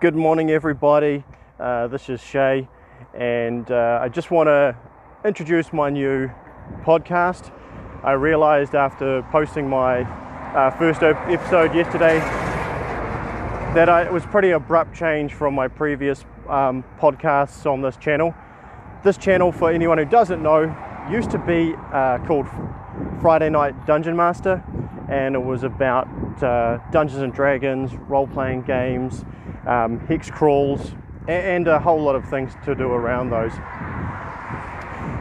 Good morning, everybody. Uh, this is Shay, and uh, I just want to introduce my new podcast. I realized after posting my uh, first episode yesterday that I, it was pretty abrupt change from my previous um, podcasts on this channel. This channel, for anyone who doesn't know, used to be uh, called Friday Night Dungeon Master, and it was about uh, Dungeons and Dragons, role playing games, um, hex crawls, and, a whole lot of things to do around those.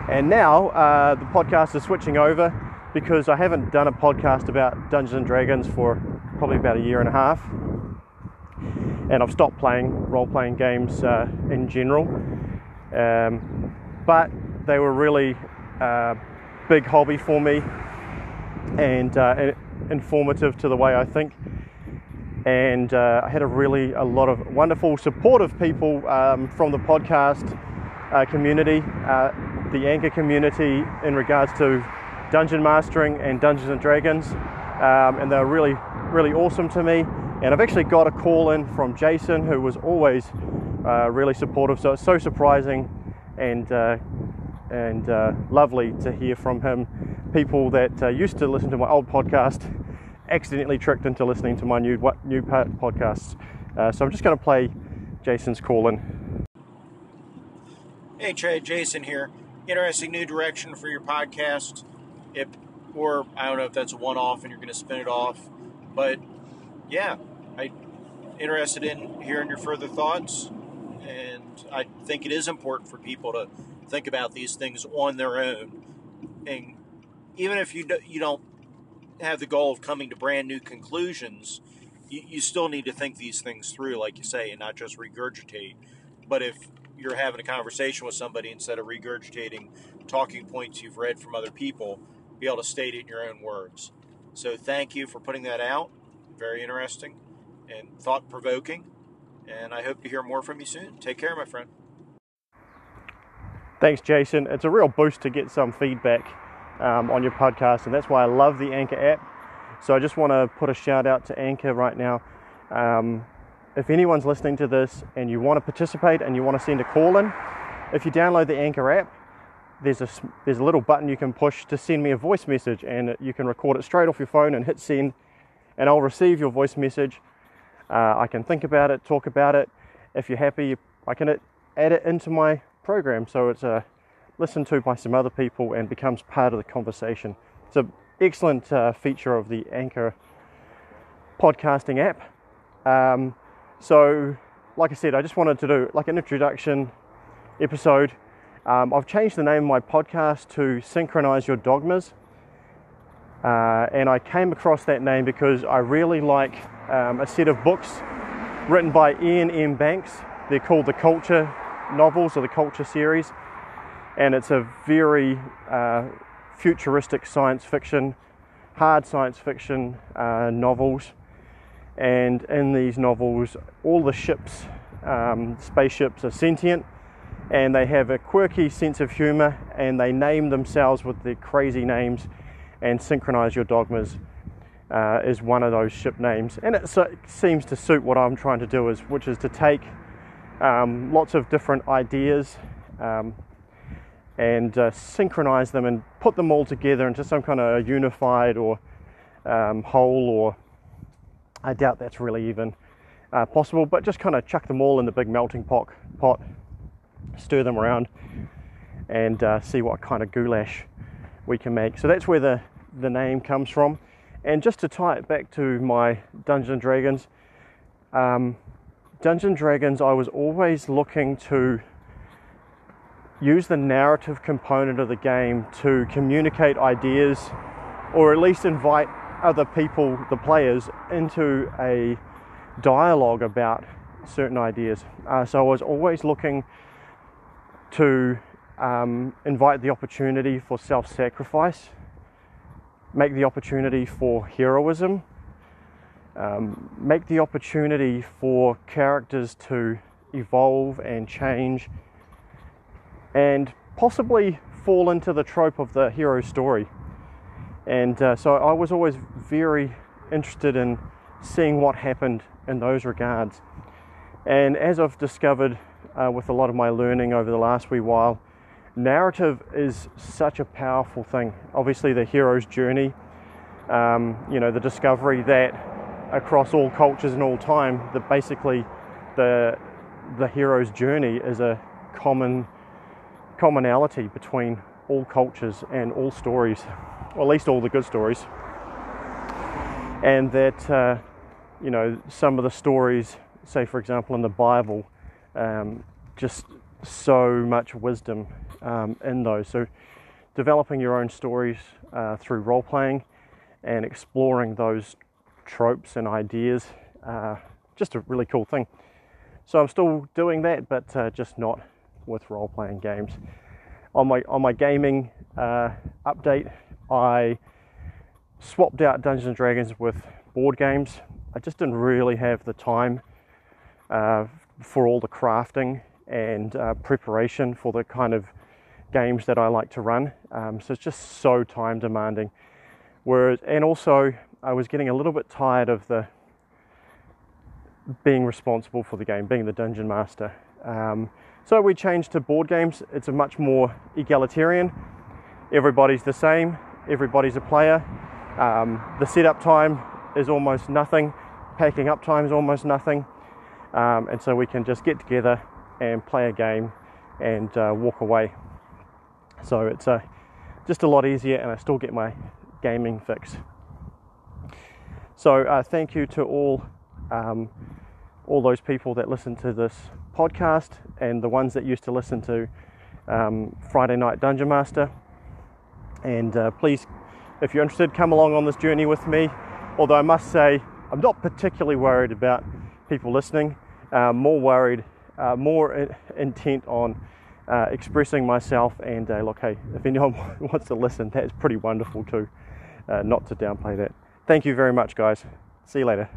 And now uh, the podcast is switching over because I haven't done a podcast about Dungeons and Dragons for probably about a year and a half. And I've stopped playing role playing games uh, in general. Um, but they were really uh, big hobby for me and uh, informative to the way I think. And uh, I had a really a lot of wonderful, supportive people um, from the podcast uh, community, uh, the Anchor community, in regards to dungeon mastering and Dungeons and Dragons, um, and they're really, really awesome to me. And I've actually got a call in from Jason, who was always uh, really supportive. So it's so surprising and uh, and uh, lovely to hear from him. People that used to listen to my old podcast accidentally tricked into listening to my new what, new podcasts. Uh, so I'm just going to play Jason's call in. Hey Trey, Jason here. Interesting new direction for your podcast. If, or I don't know if that's a one-off and you're going to spin it off, but yeah, I interested in hearing your further thoughts, and I think it is important for people to think about these things on their own, and even if you do, you don't have the goal of coming to brand new conclusions, you, you still need to think these things through, like you say, and not just regurgitate. But if you're having a conversation with somebody instead of regurgitating talking points you've read from other people, be able to state it in your own words. So thank you for putting that out. Very interesting and thought provoking. And I hope to hear more from you soon. Take care, my friend. Thanks, Jason. It's a real boost to get some feedback um, on your podcast, and that's why I love the Anchor app. So I just want to put a shout out to Anchor right now. Um, if anyone's listening to this and you want to participate and you want to send a call in, if you download the Anchor app, there's a there's a little button you can push to send me a voice message, and you can record it straight off your phone and hit send, and I'll receive your voice message. Uh, I can think about it, talk about it. If you're happy, I can add it into my program so it's uh, listened to by some other people and becomes part of the conversation. It's an excellent uh, feature of the Anchor podcasting app. Um, so, like I said, I just wanted to do like an introduction episode um, I've changed the name of my podcast to Synchronize Your Dogmas. Uh, and I came across that name because I really like um, a set of books written by Iain M. Banks. They're called the Culture novels or the Culture series. And it's a very uh, futuristic science fiction, hard science fiction uh, novels. And in these novels, all the ships, um, spaceships, are sentient and they have a quirky sense of humor and they name themselves with the crazy names and synchronize your dogmas uh, is one of those ship names and it so, seems to suit what i'm trying to do is which is to take um, lots of different ideas um, and uh, synchronize them and put them all together into some kind of unified or um, whole or i doubt that's really even uh, possible but just kind of chuck them all in the big melting pot pot stir them around and uh, see what kind of goulash we can make. So that's where the, the name comes from. And just to tie it back to my Dungeons and Dragons, um, Dungeons and Dragons, I was always looking to use the narrative component of the game to communicate ideas or at least invite other people, the players, into a dialogue about certain ideas. Uh, so I was always looking to um, invite the opportunity for self sacrifice, make the opportunity for heroism, um, make the opportunity for characters to evolve and change, and possibly fall into the trope of the hero story. And uh, so I was always very interested in seeing what happened in those regards. And as I've discovered uh, with a lot of my learning over the last wee while, narrative is such a powerful thing. Obviously, the hero's journey, um, you know, the discovery that across all cultures and all time, that basically the the hero's journey is a common commonality between all cultures and all stories, or at least all the good stories. And that, uh, you know, some of the stories, say for example in the Bible, um, just so much wisdom um, in those. So, developing your own stories uh, through role playing and exploring those tropes and ideas, uh, just a really cool thing. So, I'm still doing that, but uh, just not with role playing games. On my on my gaming uh, update, I swapped out Dungeons and Dragons with board games. I just didn't really have the time uh, for all the crafting and uh, preparation for the kind of games that I like to run. Um, so it's just so time demanding. Whereas, and also, I was getting a little bit tired of the being responsible for the game, being the dungeon master. Um, so we changed to board games. It's a much more egalitarian. Everybody's the same. Everybody's a player. Um, the setup time is almost nothing. Packing up time is almost nothing. Um, and so we can just get together and play a game and uh, walk away. So it's uh, just a lot easier, and I still get my gaming fix. So uh, thank you to all um, all those people that listen to this podcast and the ones that used to listen to um, Friday Night Dungeon Master. And uh, please, if you're interested, come along on this journey with me. Although I must say, I'm not particularly worried about people listening. Uh, more worried, uh, more intent on uh, expressing myself. And uh, look, hey, if anyone wants to listen, that's pretty wonderful too. Uh, not to downplay that. Thank you very much, guys. See you later.